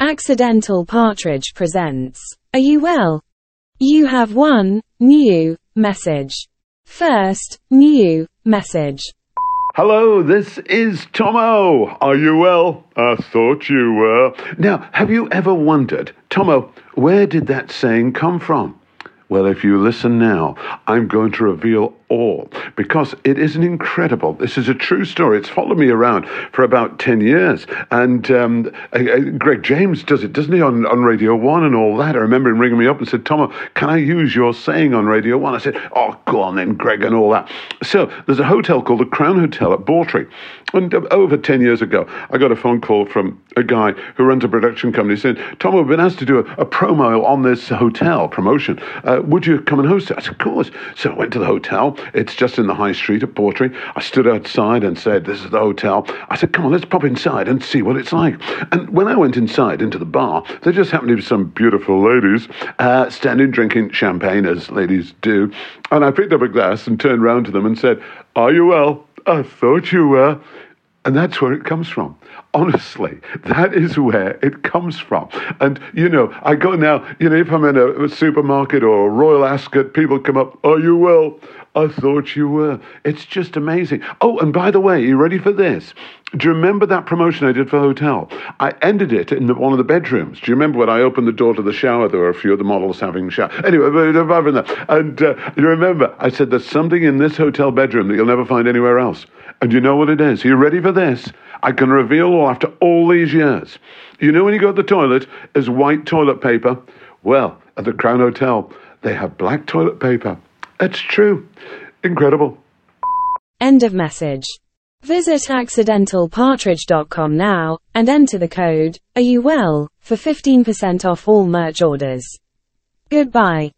Accidental Partridge presents. Are you well? You have one new message. First, new message. Hello, this is Tommo. Are you well? I thought you were. Now, have you ever wondered, Tommo, where did that saying come from? Well, if you listen now, I'm going to reveal all because it is an incredible. This is a true story. It's followed me around for about 10 years. And um, uh, uh, Greg James does it, doesn't he, on, on Radio 1 and all that? I remember him ringing me up and said, "Tom, can I use your saying on Radio 1? I said, oh, go on then, Greg, and all that. So there's a hotel called the Crown Hotel at Bawtry. And uh, over 10 years ago, I got a phone call from a guy who runs a production company saying, Tom, we've been asked to do a, a promo on this hotel promotion. Uh, would you come and host it? I said, of course. So I went to the hotel. It's just in the high street at Bawtry. I stood outside and said, This is the hotel. I said, Come on, let's pop inside and see what it's like. And when I went inside into the bar, there just happened to be some beautiful ladies uh, standing drinking champagne, as ladies do. And I picked up a glass and turned round to them and said, Are you well? I thought you were. And that's where it comes from. Honestly, that is where it comes from. And, you know, I go now, you know, if I'm in a, a supermarket or a Royal Ascot, people come up, Are you well? I thought you were. It's just amazing. Oh, and by the way, you ready for this? Do you remember that promotion I did for Hotel? I ended it in the, one of the bedrooms. Do you remember when I opened the door to the shower? There were a few of the models having shower. Anyway, apart from that, and uh, you remember I said there's something in this hotel bedroom that you'll never find anywhere else. And you know what it is? Are you ready for this? I can reveal all after all these years. You know when you go to the toilet, is white toilet paper. Well, at the Crown Hotel, they have black toilet paper. It's true. Incredible. End of message. Visit accidentalpartridge.com now and enter the code Are You Well for 15% off all merch orders. Goodbye.